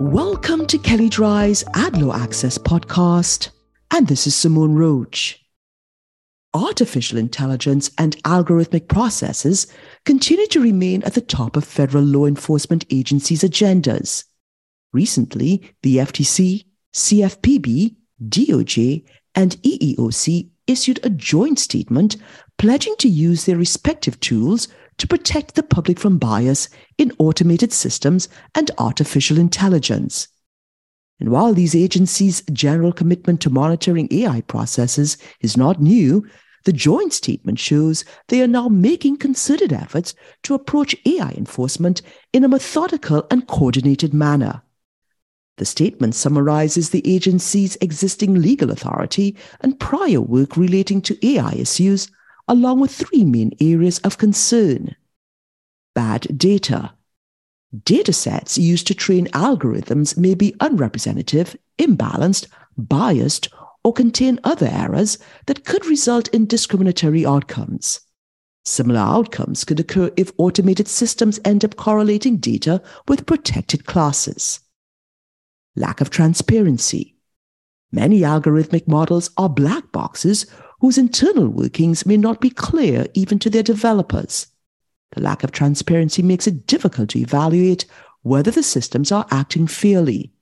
Welcome to Kelley Drye's AdLaw Access podcast, and this is Simone Roach. Artificial intelligence and algorithmic processes continue to remain at the top of federal law enforcement agencies' agendas. Recently, the FTC, CFPB, DOJ, and EEOC issued a joint statement pledging to use their respective tools to protect the public from bias in automated systems and artificial intelligence. And while these agencies' general commitment to monitoring AI processes is not new, the joint statement shows they are now making concerted efforts to approach AI enforcement in a methodical and coordinated manner. The statement summarizes the agency's existing legal authority and prior work relating to AI issues along with three main areas of concern. Bad data. Datasets used to train algorithms may be unrepresentative, imbalanced, biased, or contain other errors that could result in discriminatory outcomes. Similar outcomes could occur if automated systems end up correlating data with protected classes. Lack of transparency. Many algorithmic models are black boxes whose internal workings may not be clear even to their developers. The lack of transparency makes it difficult to evaluate whether the systems are acting fairly.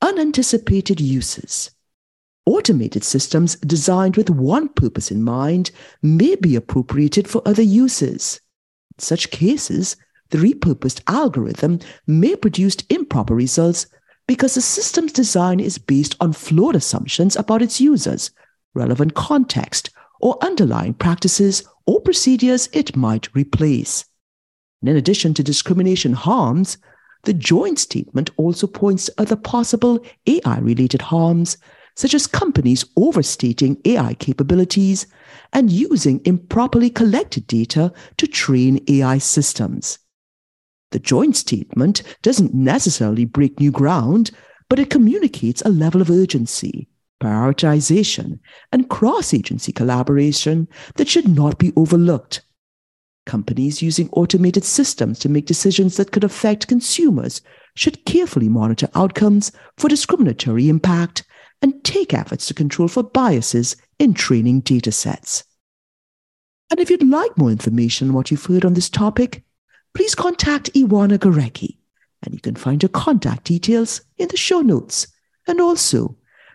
Unanticipated uses. Automated systems designed with one purpose in mind may be appropriated for other uses. In such cases, the repurposed algorithm may produce improper results because the system's design is based on flawed assumptions about its users relevant context, or underlying practices or procedures it might replace. And in addition to discrimination harms, the joint statement also points to other possible AI related harms, such as companies overstating AI capabilities and using improperly collected data to train AI systems. The joint statement doesn't necessarily break new ground, but it communicates a level of urgency prioritization, and cross agency collaboration that should not be overlooked. Companies using automated systems to make decisions that could affect consumers should carefully monitor outcomes for discriminatory impact and take efforts to control for biases in training datasets. And if you'd like more information on what you've heard on this topic, please contact Ioana Gorecki, and you can find her contact details in the show notes. And also,